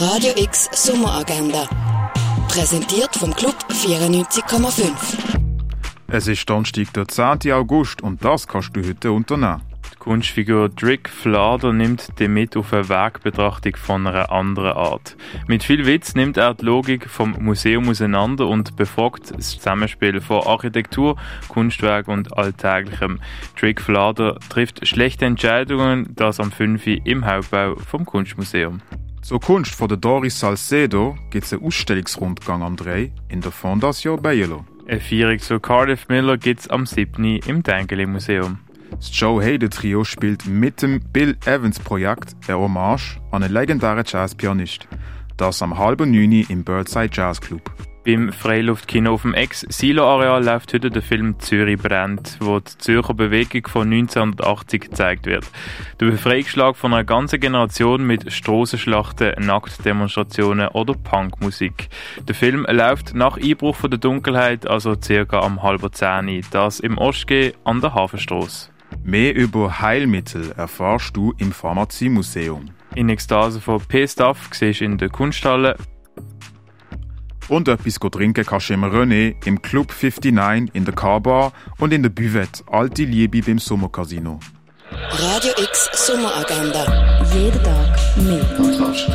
Radio X Sommeragenda. Präsentiert vom Club 94,5. Es ist Donnerstag, der 10. August und das kannst du heute unternehmen. Die Kunstfigur Drick Flader nimmt dich mit auf eine Wegbetrachtung von einer anderen Art. Mit viel Witz nimmt er die Logik vom Museum auseinander und befragt das Zusammenspiel von Architektur, Kunstwerk und Alltäglichem. Drick Flader trifft schlechte Entscheidungen, das am 5. im Hauptbau vom Kunstmuseum. Zur Kunst von der Doris Salcedo gibt es einen Ausstellungsrundgang am 3 in der Fondation Bielo. Eine Feierung zu Cardiff Miller gibt es am 7. im Dengeli Museum. Das Joe Hayden Trio spielt mit dem Bill Evans Projekt eine Hommage an einen legendären Jazzpianist. Das am halben Juni im Birdside Jazz Club. Beim Freiluftkino auf dem Ex-Silo-Areal läuft heute der Film Zürich brennt, wo die Zürcher Bewegung von 1980 gezeigt wird. Der Befreiungsschlag von einer ganzen Generation mit Strassenschlachten, Nacktdemonstrationen oder Punkmusik. Der Film läuft nach Einbruch von der Dunkelheit, also circa am halben zehn, das im Ostgeh an der Hafenstrasse. Mehr über Heilmittel erfährst du im Pharmaziemuseum. In Ekstase von P-Staff siehst du in der Kunsthalle und etwas trinken kannst du im René, im Club 59, in der Car-Bar und in der Buvette Alte Liebe beim Sommercasino. Radio X Sommeragenda. Jeden Tag mehr. Kontrast.